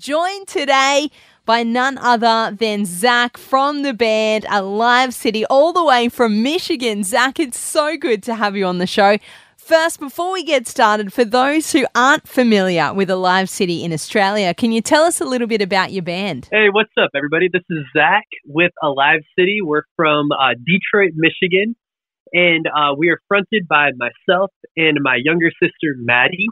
Joined today by none other than Zach from the band Alive City, all the way from Michigan. Zach, it's so good to have you on the show. First, before we get started, for those who aren't familiar with Alive City in Australia, can you tell us a little bit about your band? Hey, what's up, everybody? This is Zach with Alive City. We're from uh, Detroit, Michigan, and uh, we are fronted by myself and my younger sister, Maddie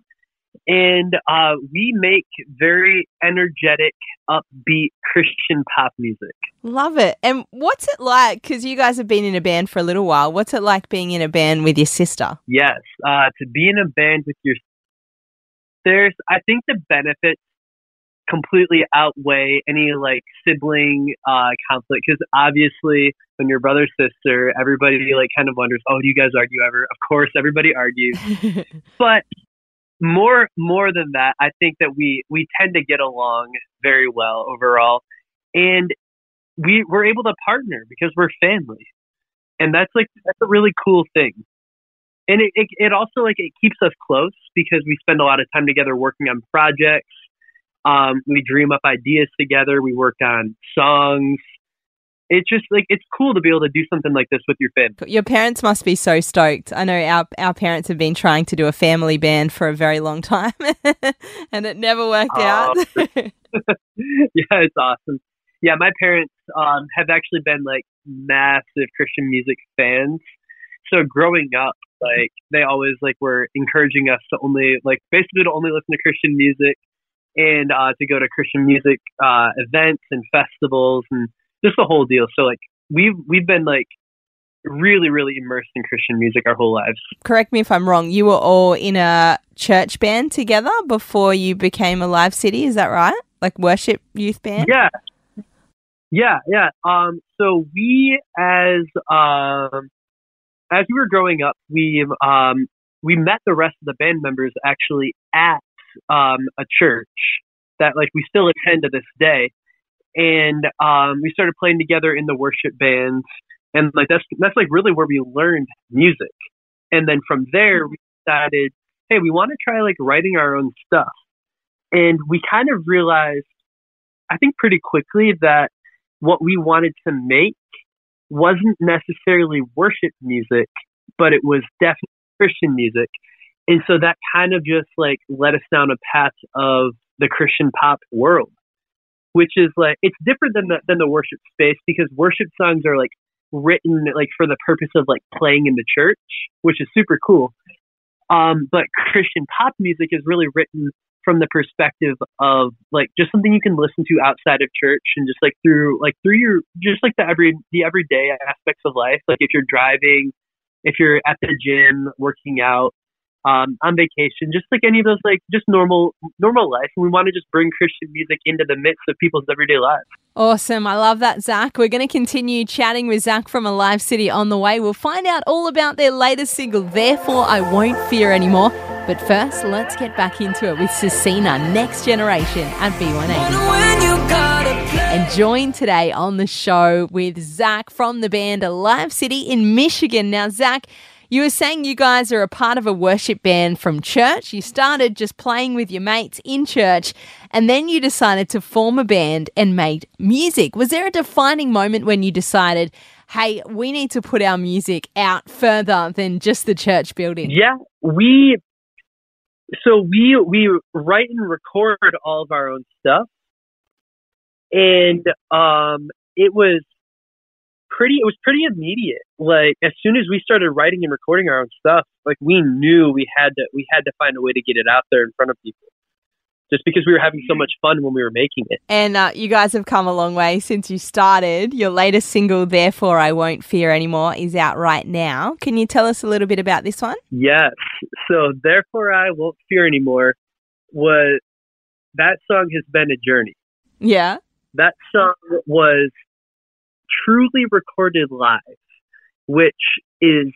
and uh, we make very energetic, upbeat Christian pop music. Love it. And what's it like? Because you guys have been in a band for a little while. What's it like being in a band with your sister? Yes, uh, to be in a band with your there's I think the benefits completely outweigh any like sibling uh, conflict because obviously when you're brother sister everybody like kind of wonders oh do you guys argue ever of course everybody argues but more more than that, I think that we we tend to get along very well overall, and we we're able to partner because we're family, and that's like that's a really cool thing. And it, it, it also like it keeps us close because we spend a lot of time together working on projects. Um, we dream up ideas together. We work on songs it's just like it's cool to be able to do something like this with your family. Your parents must be so stoked. I know our our parents have been trying to do a family band for a very long time, and it never worked oh, out. yeah, it's awesome. Yeah, my parents um, have actually been like massive Christian music fans. So growing up, like they always like were encouraging us to only like basically to only listen to Christian music and uh, to go to Christian music uh, events and festivals and just the whole deal. So like we've we've been like really really immersed in Christian music our whole lives. Correct me if I'm wrong. You were all in a church band together before you became Alive City. Is that right? Like worship youth band? Yeah. Yeah, yeah. Um, so we, as um, as we were growing up, we um, we met the rest of the band members actually at um, a church that like we still attend to this day and um, we started playing together in the worship bands, and like that's that's like really where we learned music. And then from there, we decided, hey, we want to try like writing our own stuff, and we kind of realized, I think pretty quickly that what we wanted to make wasn't necessarily worship music, but it was definitely Christian music. And so that kind of just like led us down a path of the Christian pop world which is like it's different than the than the worship space because worship songs are like written like for the purpose of like playing in the church, which is super cool. Um, but Christian pop music is really written from the perspective of like just something you can listen to outside of church and just like through like through your just like the every the everyday aspects of life. Like if you're driving, if you're at the gym working out, um, on vacation, just like any of those, like just normal, normal life. And we want to just bring Christian music into the midst of people's everyday lives. Awesome. I love that, Zach. We're going to continue chatting with Zach from Alive City on the way. We'll find out all about their latest single, Therefore I Won't Fear Anymore. But first, let's get back into it with Cecina, Next Generation at V180. And joined today on the show with Zach from the band Alive City in Michigan. Now, Zach, you were saying you guys are a part of a worship band from church. You started just playing with your mates in church, and then you decided to form a band and make music. Was there a defining moment when you decided, hey, we need to put our music out further than just the church building? Yeah, we. So we we write and record all of our own stuff, and um, it was pretty it was pretty immediate. Like as soon as we started writing and recording our own stuff, like we knew we had to we had to find a way to get it out there in front of people. Just because we were having so much fun when we were making it. And uh, you guys have come a long way since you started. Your latest single, Therefore I Won't Fear Anymore, is out right now. Can you tell us a little bit about this one? Yes. So, Therefore I Won't Fear Anymore was that song has been a journey. Yeah that song was truly recorded live, which is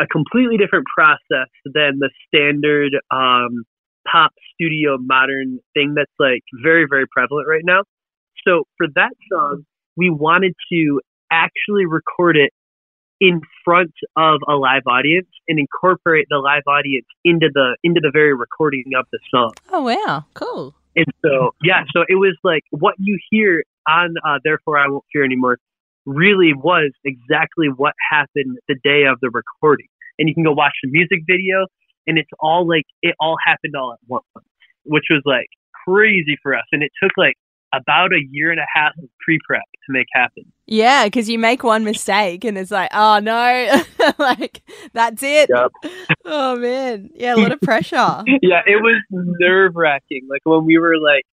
a completely different process than the standard um, pop studio modern thing that's like very, very prevalent right now. So for that song, we wanted to actually record it in front of a live audience and incorporate the live audience into the into the very recording of the song. Oh wow, cool. And so yeah, so it was like what you hear on uh, Therefore I Won't Fear Anymore really was exactly what happened the day of the recording. And you can go watch the music video and it's all like it all happened all at once, which was like crazy for us. And it took like about a year and a half of pre prep to make happen. Yeah, because you make one mistake and it's like, oh no, like that's it. Yep. Oh man, yeah, a lot of pressure. yeah, it was nerve wracking. Like when we were like,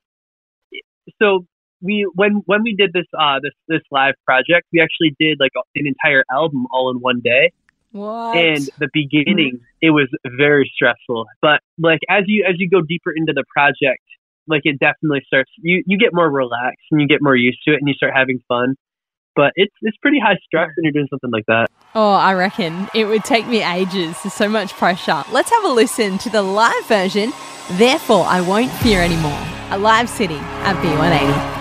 so we when when we did this uh this this live project, we actually did like an entire album all in one day. What? And the beginning, it was very stressful. But like as you as you go deeper into the project, like it definitely starts. You you get more relaxed and you get more used to it, and you start having fun. But it's it's pretty high stress when you're doing something like that. Oh, I reckon it would take me ages. There's so much pressure. Let's have a listen to the live version. Therefore, I won't fear anymore. Alive City at V180.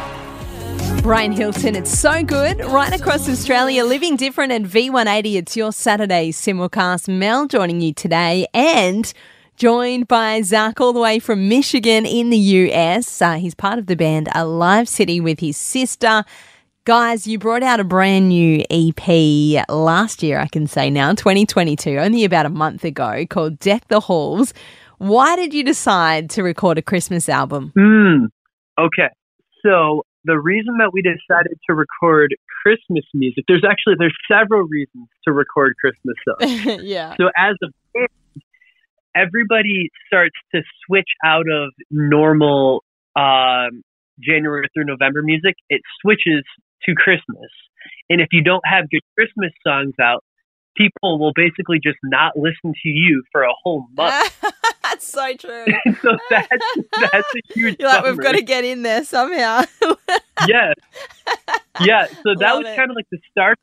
Brian Hilton, it's so good. Right across Australia, living different at V180. It's your Saturday simulcast. Mel joining you today and joined by Zach all the way from Michigan in the US. Uh, he's part of the band Alive City with his sister. Guys, you brought out a brand new EP last year, I can say now, 2022, only about a month ago, called Deck the Halls. Why did you decide to record a Christmas album? Hmm. Okay. So the reason that we decided to record Christmas music, there's actually there's several reasons to record Christmas songs. yeah. So as a band, everybody starts to switch out of normal um, January through November music. It switches to Christmas, and if you don't have good Christmas songs out, people will basically just not listen to you for a whole month. that's so true. so that's that's a huge. You're like, we've got to get in there somehow. yes. Yeah. So that Love was it. kind of like the start.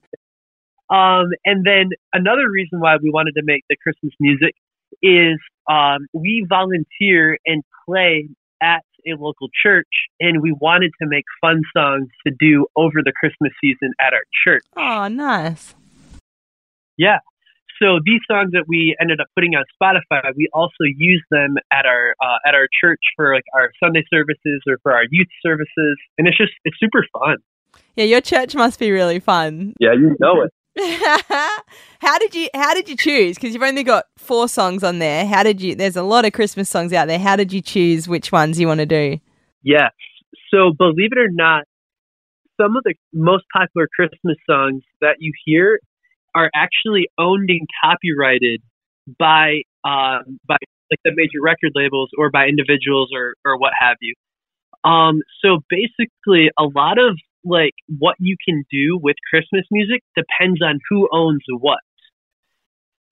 Um, and then another reason why we wanted to make the Christmas music is um, we volunteer and play at a local church, and we wanted to make fun songs to do over the Christmas season at our church. oh, nice. Yeah. So these songs that we ended up putting on Spotify, we also use them at our uh, at our church for like our Sunday services or for our youth services, and it's just it's super fun. Yeah, your church must be really fun. Yeah, you know it. how did you how did you choose? Because you've only got four songs on there. How did you? There's a lot of Christmas songs out there. How did you choose which ones you want to do? Yes. So believe it or not, some of the most popular Christmas songs that you hear are actually owned and copyrighted by um, by like the major record labels or by individuals or or what have you. Um, so basically, a lot of like what you can do with Christmas music depends on who owns what.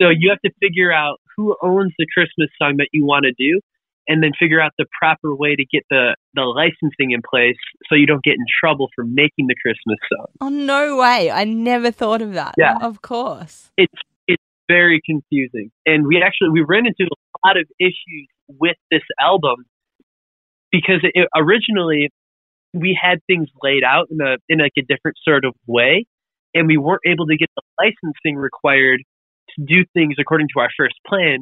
So you have to figure out who owns the Christmas song that you want to do, and then figure out the proper way to get the the licensing in place so you don't get in trouble for making the Christmas song. Oh no way! I never thought of that. Yeah. of course. It's it's very confusing, and we actually we ran into a lot of issues with this album because it, originally we had things laid out in a in like a different sort of way, and we weren't able to get the licensing required to do things according to our first plan.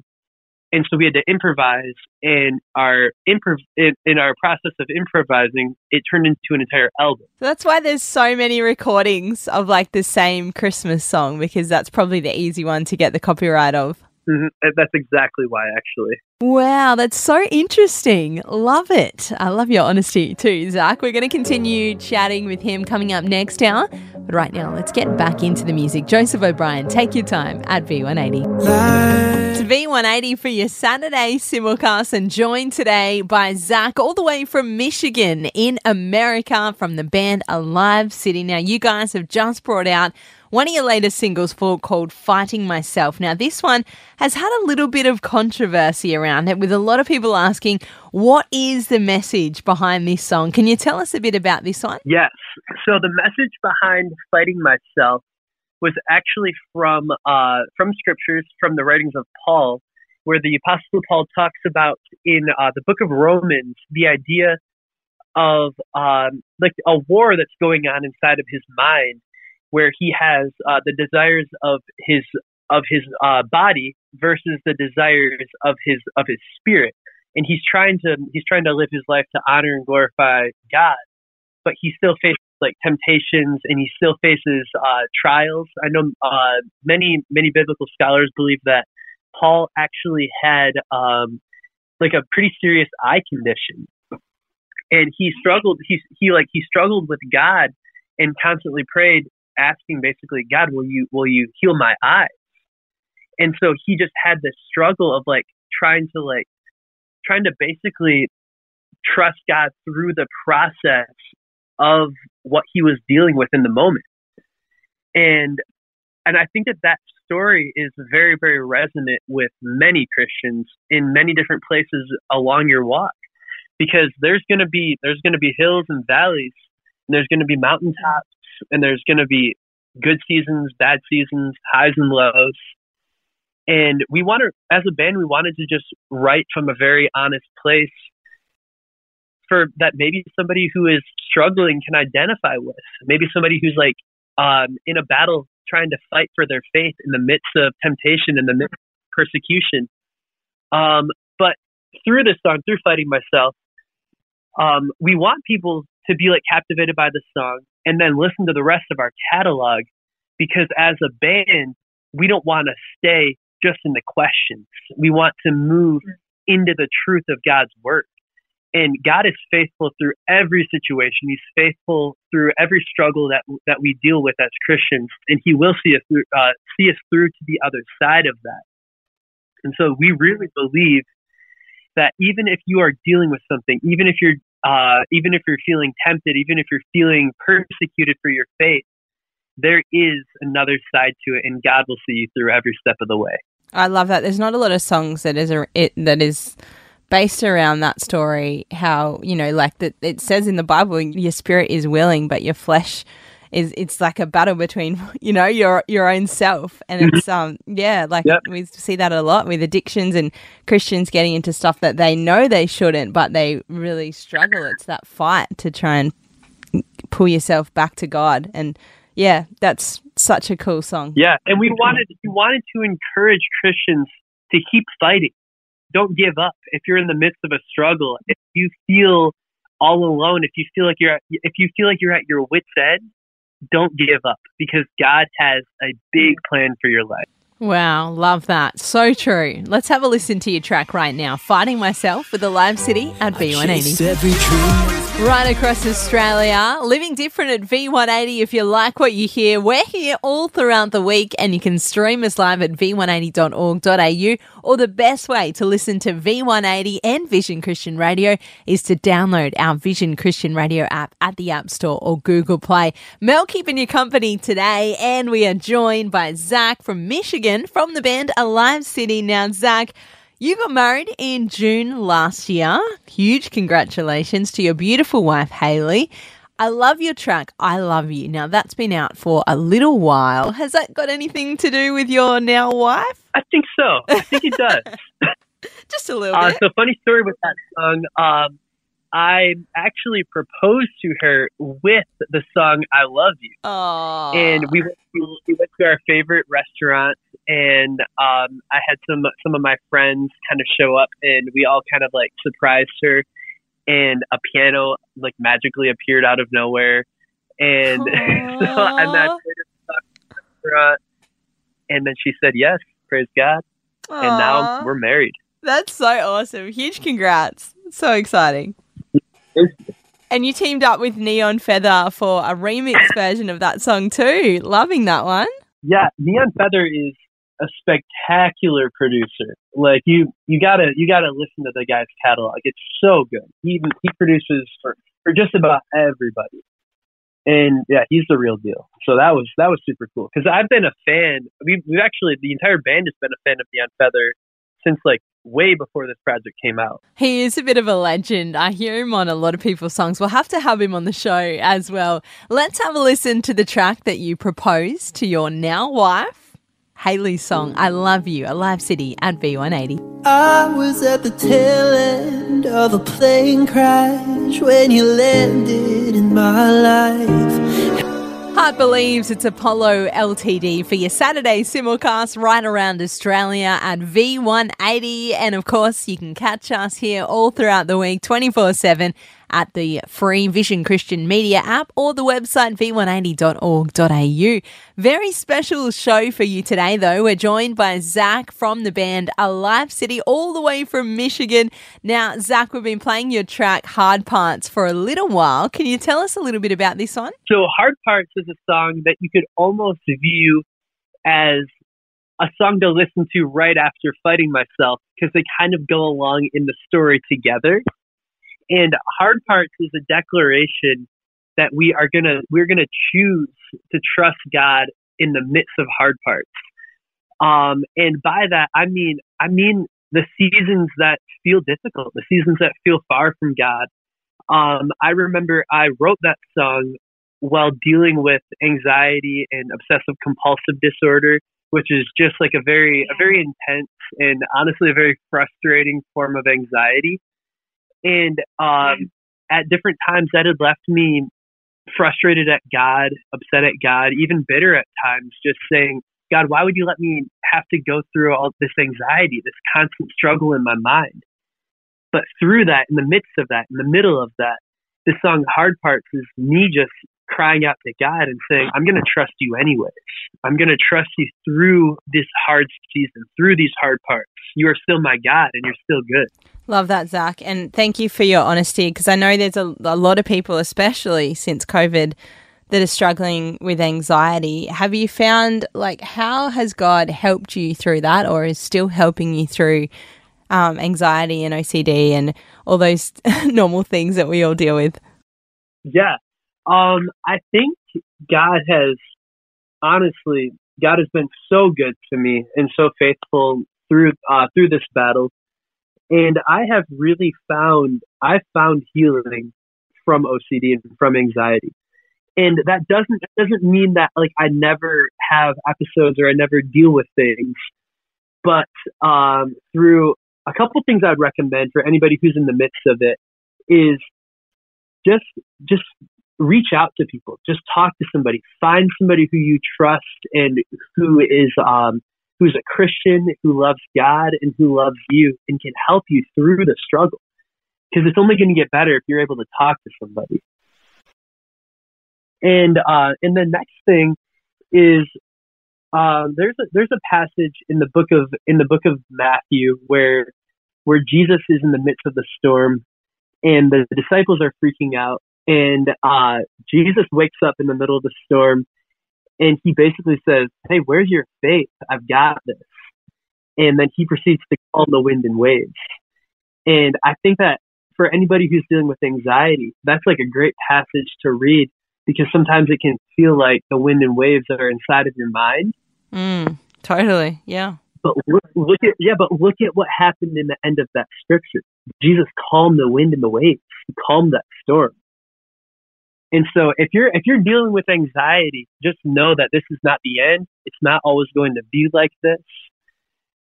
And so we had to improvise, and our improv in, in our process of improvising, it turned into an entire album. So that's why there's so many recordings of like the same Christmas song because that's probably the easy one to get the copyright of. Hmm That's exactly why, actually. Wow, that's so interesting. Love it. I love your honesty too, Zach. We're going to continue chatting with him coming up next hour. But right now, let's get back into the music. Joseph O'Brien, take your time at V180. It's V180 for your Saturday simulcast and joined today by Zach all the way from Michigan in America from the band Alive City. Now, you guys have just brought out one of your latest singles for called Fighting Myself. Now, this one has had a little bit of controversy around it with a lot of people asking, what is the message behind this song? Can you tell us a bit about this one? Yes. So the message behind Fighting Myself was actually from uh, from scriptures, from the writings of Paul, where the Apostle Paul talks about in uh, the book of Romans the idea of um, like a war that's going on inside of his mind, where he has uh, the desires of his of his uh, body versus the desires of his of his spirit, and he's trying to he's trying to live his life to honor and glorify God, but he still faces like temptations and he still faces uh, trials. I know uh, many many biblical scholars believe that Paul actually had um, like a pretty serious eye condition and he struggled he he like he struggled with God and constantly prayed asking basically God will you will you heal my eyes? And so he just had this struggle of like trying to like trying to basically trust God through the process of what he was dealing with in the moment. And and I think that that story is very very resonant with many Christians in many different places along your walk. Because there's going to be there's going to be hills and valleys and there's going to be mountaintops and there's going to be good seasons bad seasons highs and lows. And we want to as a band we wanted to just write from a very honest place for that maybe somebody who is struggling can identify with. Maybe somebody who's like um, in a battle trying to fight for their faith in the midst of temptation in the midst of persecution. Um, but through this song through fighting myself um, we want people to be like captivated by the song and then listen to the rest of our catalog because as a band, we don't want to stay just in the questions. We want to move into the truth of God's word. And God is faithful through every situation. He's faithful through every struggle that that we deal with as Christians, and He will see us through, uh, see us through to the other side of that. And so we really believe that even if you are dealing with something, even if you're uh, even if you're feeling tempted, even if you're feeling persecuted for your faith, there is another side to it, and God will see you through every step of the way. I love that. There's not a lot of songs that is a, it that is based around that story. How you know, like that it says in the Bible, your spirit is willing, but your flesh is it's like a battle between you know your your own self. And mm-hmm. it's um yeah like yep. we see that a lot with addictions and christians getting into stuff that they know they shouldn't but they really struggle. It's that fight to try and pull yourself back to god. And yeah that's such a cool song. Yeah and we wanted we wanted to encourage christians to keep fighting. Don't give up. If you're in the midst of a struggle if you feel all alone if you feel like you're at, if you feel like you're at your wits end don't give up because God has a big plan for your life. Wow, love that. So true. Let's have a listen to your track right now. Fighting Myself with the Live City at V180. Right across Australia, living different at V180. If you like what you hear, we're here all throughout the week and you can stream us live at v180.org.au. Or the best way to listen to V180 and Vision Christian Radio is to download our Vision Christian Radio app at the App Store or Google Play. Mel keeping you company today, and we are joined by Zach from Michigan from the band Alive City. Now, Zach, you got married in June last year. Huge congratulations to your beautiful wife, Haley. I love your track, I Love You. Now, that's been out for a little while. Has that got anything to do with your now wife? I think so. I think it does. Just a little uh, So, funny story with that song. Um, I actually proposed to her with the song "I Love You," Aww. and we went, we went to our favorite restaurant, and um, I had some some of my friends kind of show up, and we all kind of like surprised her, and a piano like magically appeared out of nowhere, and so and then restaurant, and then she said yes, praise God, Aww. and now we're married. That's so awesome! Huge congrats! So exciting. And you teamed up with Neon Feather for a remix version of that song too. Loving that one. Yeah, Neon Feather is a spectacular producer. Like you, you gotta, you gotta listen to the guy's catalog. It's so good. He even he produces for for just about everybody. and yeah, he's the real deal. So that was that was super cool because I've been a fan. We we've actually the entire band has been a fan of Neon Feather since like way before this project came out. He is a bit of a legend. I hear him on a lot of people's songs. We'll have to have him on the show as well. Let's have a listen to the track that you proposed to your now wife. Haley's song, I Love You, Alive City at V180. I was at the tail end of a plane crash when you landed in my life. Heart believes it's Apollo LTD for your Saturday simulcast right around Australia at V180. And of course, you can catch us here all throughout the week, 24 7 at the free Vision Christian Media app or the website v180.org.au. Very special show for you today, though. We're joined by Zach from the band Alive City, all the way from Michigan. Now, Zach, we've been playing your track Hard Parts for a little while. Can you tell us a little bit about this one? So, Hard Parts is a song that you could almost view as a song to listen to right after fighting myself because they kind of go along in the story together. And hard parts is a declaration that we are gonna we're gonna choose to trust God in the midst of hard parts. Um, and by that I mean I mean the seasons that feel difficult, the seasons that feel far from God. Um, I remember I wrote that song while dealing with anxiety and obsessive compulsive disorder, which is just like a very a very intense and honestly a very frustrating form of anxiety. And um, at different times, that had left me frustrated at God, upset at God, even bitter at times, just saying, God, why would you let me have to go through all this anxiety, this constant struggle in my mind? But through that, in the midst of that, in the middle of that, this song, Hard Parts, is me just crying out to God and saying, I'm going to trust you anyways. I'm going to trust you through this hard season, through these hard parts. You are still my God and you're still good. Love that, Zach. And thank you for your honesty because I know there's a, a lot of people, especially since COVID, that are struggling with anxiety. Have you found, like, how has God helped you through that or is still helping you through um, anxiety and OCD and all those normal things that we all deal with? Yeah. Um, I think God has, honestly, God has been so good to me and so faithful through uh, through this battle. And I have really found, I've found healing from OCD and from anxiety. And that doesn't, doesn't mean that like I never have episodes or I never deal with things. But, um, through a couple things I'd recommend for anybody who's in the midst of it is just, just reach out to people. Just talk to somebody. Find somebody who you trust and who is um, who's a Christian, who loves God and who loves you and can help you through the struggle. Because it's only going to get better if you're able to talk to somebody. And uh, and the next thing is um, there's a there's a passage in the book of in the book of Matthew where where Jesus is in the midst of the storm and the disciples are freaking out and uh, Jesus wakes up in the middle of the storm and he basically says, Hey, where's your faith? I've got this. And then he proceeds to calm the wind and waves. And I think that for anybody who's dealing with anxiety, that's like a great passage to read because sometimes it can feel like the wind and waves that are inside of your mind. Mm, totally. Yeah. But look, look at yeah, but look at what happened in the end of that scripture. Jesus calmed the wind and the waves. He calmed that storm. And so if you're if you're dealing with anxiety, just know that this is not the end. It's not always going to be like this.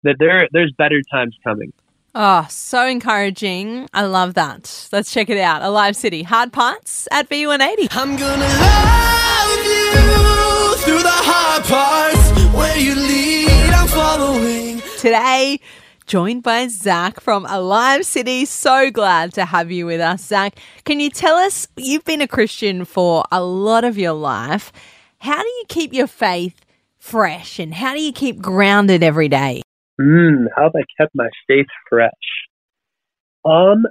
That there there's better times coming. Oh, so encouraging. I love that. Let's check it out. Alive City, Hard Parts at V180. I'm gonna love you through the hard parts. Where you lead, I'm following. Today, joined by Zach from Alive City. So glad to have you with us, Zach. Can you tell us, you've been a Christian for a lot of your life. How do you keep your faith fresh and how do you keep grounded every day? Mm, how have I kept my faith fresh? Um,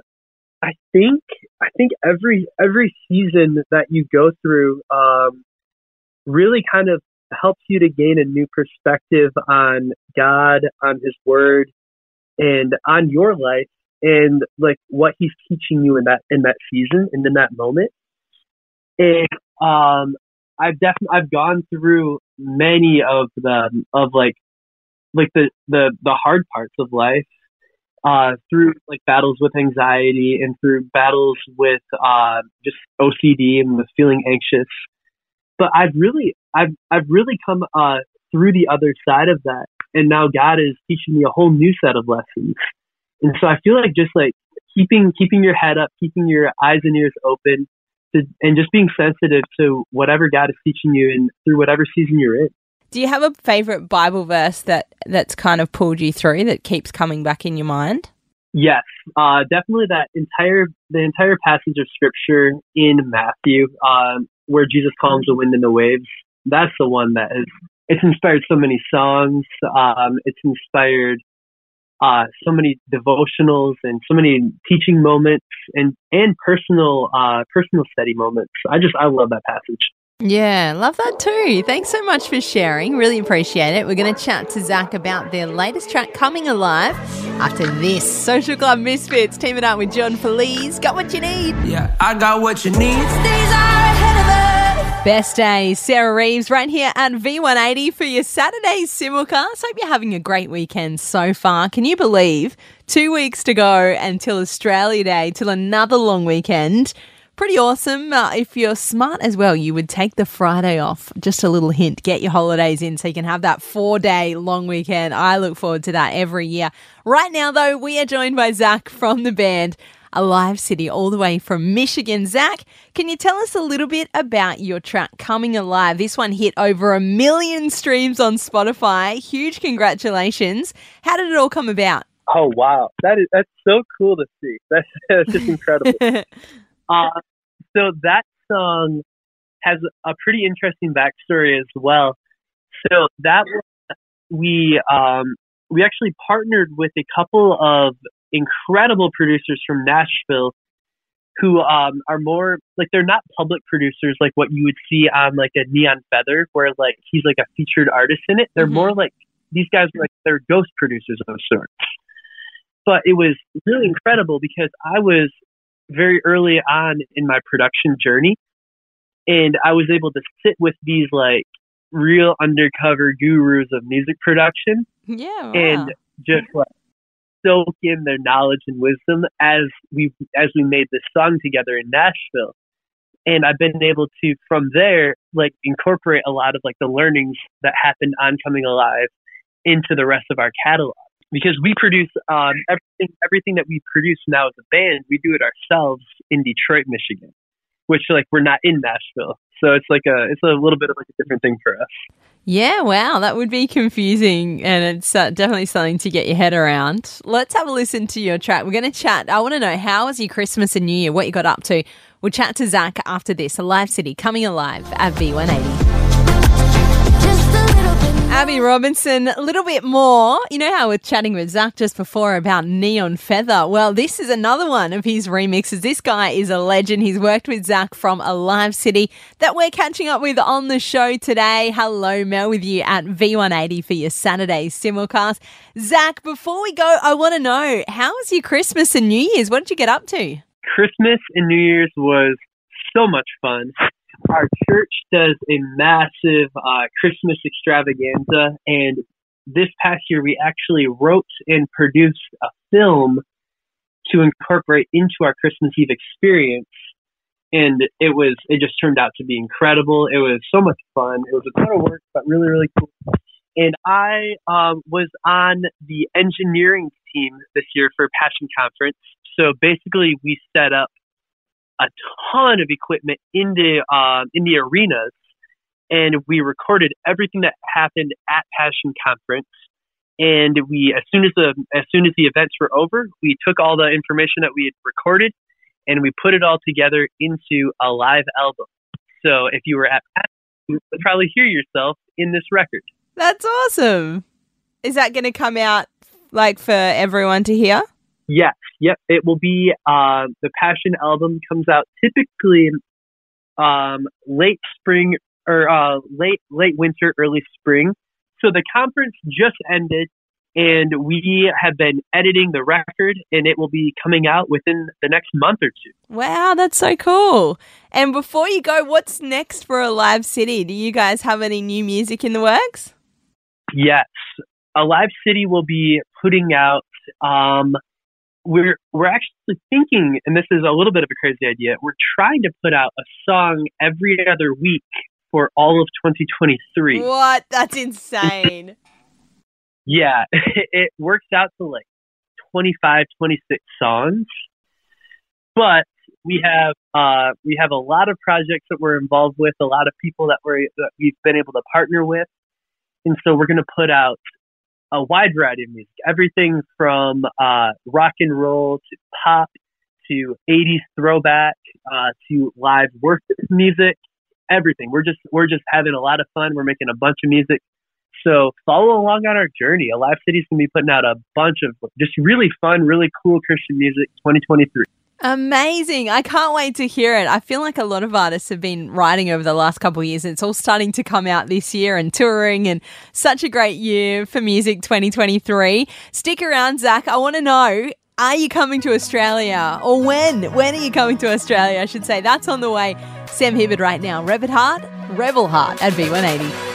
I think I think every every season that you go through um, really kind of helps you to gain a new perspective on God, on His Word, and on your life and like what he's teaching you in that in that season and in that moment. And um, I've definitely I've gone through many of the of like like the the the hard parts of life uh, through like battles with anxiety and through battles with uh, just OCD and with feeling anxious. But I've really I've I've really come uh, through the other side of that, and now God is teaching me a whole new set of lessons. And so I feel like just like keeping keeping your head up, keeping your eyes and ears open, to, and just being sensitive to whatever God is teaching you and through whatever season you're in. Do you have a favorite Bible verse that that's kind of pulled you through that keeps coming back in your mind? Yes, uh, definitely that entire the entire passage of scripture in Matthew, um, where Jesus calms the wind and the waves. That's the one that has it's inspired so many songs. Um, it's inspired uh, so many devotionals and so many teaching moments and and personal uh, personal study moments. I just I love that passage. Yeah, love that too. Thanks so much for sharing. Really appreciate it. We're going to chat to Zach about their latest track, Coming Alive, after this. Social Club Misfits teaming up with John Feliz. Got what you need. Yeah, I got what you need. Best day, Sarah Reeves, right here at V180 for your Saturday simulcast. Hope you're having a great weekend so far. Can you believe two weeks to go until Australia Day, till another long weekend? Pretty awesome. Uh, if you're smart as well, you would take the Friday off. Just a little hint get your holidays in so you can have that four day long weekend. I look forward to that every year. Right now, though, we are joined by Zach from the band Alive City, all the way from Michigan. Zach, can you tell us a little bit about your track Coming Alive? This one hit over a million streams on Spotify. Huge congratulations. How did it all come about? Oh wow, that is that's so cool to see. That's, that's just incredible. uh, so that song has a pretty interesting backstory as well. So that we um, we actually partnered with a couple of incredible producers from Nashville who um, are more like they're not public producers like what you would see on like a Neon Feather, where like he's like a featured artist in it. They're mm-hmm. more like these guys are like they're ghost producers of sorts. But it was really incredible because I was very early on in my production journey, and I was able to sit with these like real undercover gurus of music production. Yeah, wow. and just like soak in their knowledge and wisdom as we as we made this song together in Nashville. And I've been able to from there like incorporate a lot of like the learnings that happened on Coming Alive into the rest of our catalog. Because we produce um, everything everything that we produce now as a band, we do it ourselves in Detroit, Michigan. Which like we're not in Nashville. So it's like a it's a little bit of like a different thing for us. Yeah, wow, that would be confusing, and it's uh, definitely something to get your head around. Let's have a listen to your track. We're going to chat. I want to know how was your Christmas and New Year? What you got up to? We'll chat to Zach after this. Alive City coming alive at V180. Abby Robinson, a little bit more. You know how we're chatting with Zach just before about Neon Feather? Well, this is another one of his remixes. This guy is a legend. He's worked with Zach from Alive City that we're catching up with on the show today. Hello, Mel, with you at V180 for your Saturday simulcast. Zach, before we go, I want to know how was your Christmas and New Year's? What did you get up to? Christmas and New Year's was so much fun our church does a massive uh, Christmas extravaganza, and this past year we actually wrote and produced a film to incorporate into our Christmas Eve experience. And it was, it just turned out to be incredible. It was so much fun. It was a ton of work, but really, really cool. And I um, was on the engineering team this year for Passion Conference. So basically, we set up a ton of equipment in the um, in the arenas, and we recorded everything that happened at Passion Conference. And we, as soon as the as soon as the events were over, we took all the information that we had recorded, and we put it all together into a live album. So if you were at Passion, you would probably hear yourself in this record. That's awesome. Is that going to come out like for everyone to hear? Yes, yep. It will be uh, the Passion album comes out typically um, late spring or uh, late late winter, early spring. So the conference just ended, and we have been editing the record, and it will be coming out within the next month or two. Wow, that's so cool. And before you go, what's next for Alive City? Do you guys have any new music in the works? Yes, Alive City will be putting out. Um, we're we're actually thinking, and this is a little bit of a crazy idea. We're trying to put out a song every other week for all of 2023. What? That's insane. yeah, it works out to like 25, 26 songs. But we have uh, we have a lot of projects that we're involved with, a lot of people that we're that we've been able to partner with, and so we're going to put out a wide variety of music, everything from uh, rock and roll to pop to 80s throwback uh, to live work music, everything. We're just we're just having a lot of fun. We're making a bunch of music. So follow along on our journey. Alive City's gonna be putting out a bunch of just really fun, really cool Christian music 2023. Amazing. I can't wait to hear it. I feel like a lot of artists have been writing over the last couple of years. It's all starting to come out this year and touring and such a great year for music 2023. Stick around, Zach. I want to know are you coming to Australia? Or when? When are you coming to Australia? I should say. That's on the way. Sam Hibbard right now. Rev it hard, Rebel Heart at V180.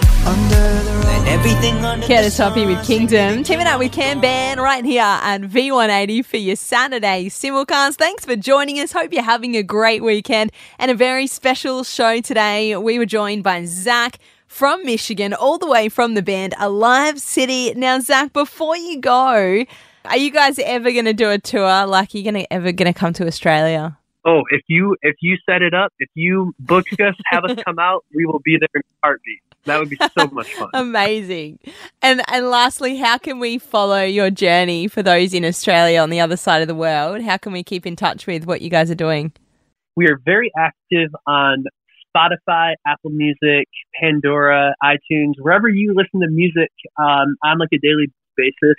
Curtis Hoppy with Kingdom. Teaming up with Cam Ban right here at V180 for your Saturday simulcast. Thanks for joining us. Hope you're having a great weekend and a very special show today. We were joined by Zach from Michigan, all the way from the band Alive City. Now, Zach, before you go, are you guys ever going to do a tour? Like, are you going to ever going to come to Australia? Oh, if you if you set it up, if you book us, have us come out, we will be there in a heartbeat. That would be so much fun. Amazing. And and lastly, how can we follow your journey for those in Australia on the other side of the world? How can we keep in touch with what you guys are doing? We are very active on Spotify, Apple Music, Pandora, iTunes, wherever you listen to music um, on like a daily basis.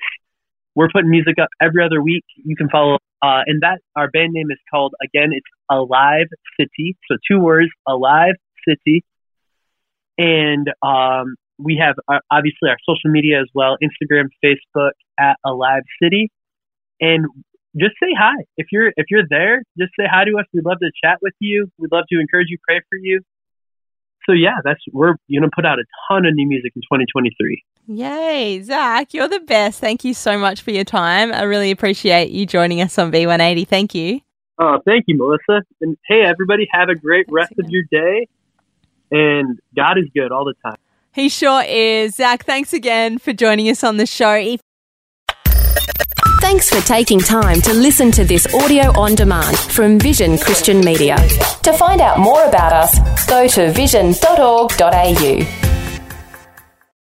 We're putting music up every other week. You can follow, uh, and that our band name is called again. It's Alive City. So two words, Alive City. And um, we have uh, obviously our social media as well Instagram, Facebook at Alive City. And just say hi. If you're if you're there, just say hi to us. We'd love to chat with you. We'd love to encourage you, pray for you. So yeah, that's we're gonna put out a ton of new music in 2023. Yay, Zach, you're the best. Thank you so much for your time. I really appreciate you joining us on V180. Thank you. Oh, thank you, Melissa. And hey, everybody, have a great Thanks rest again. of your day and God is good all the time. He sure is. Zach, thanks again for joining us on the show. Thanks for taking time to listen to this audio on demand from Vision Christian Media. To find out more about us, go to vision.org.au.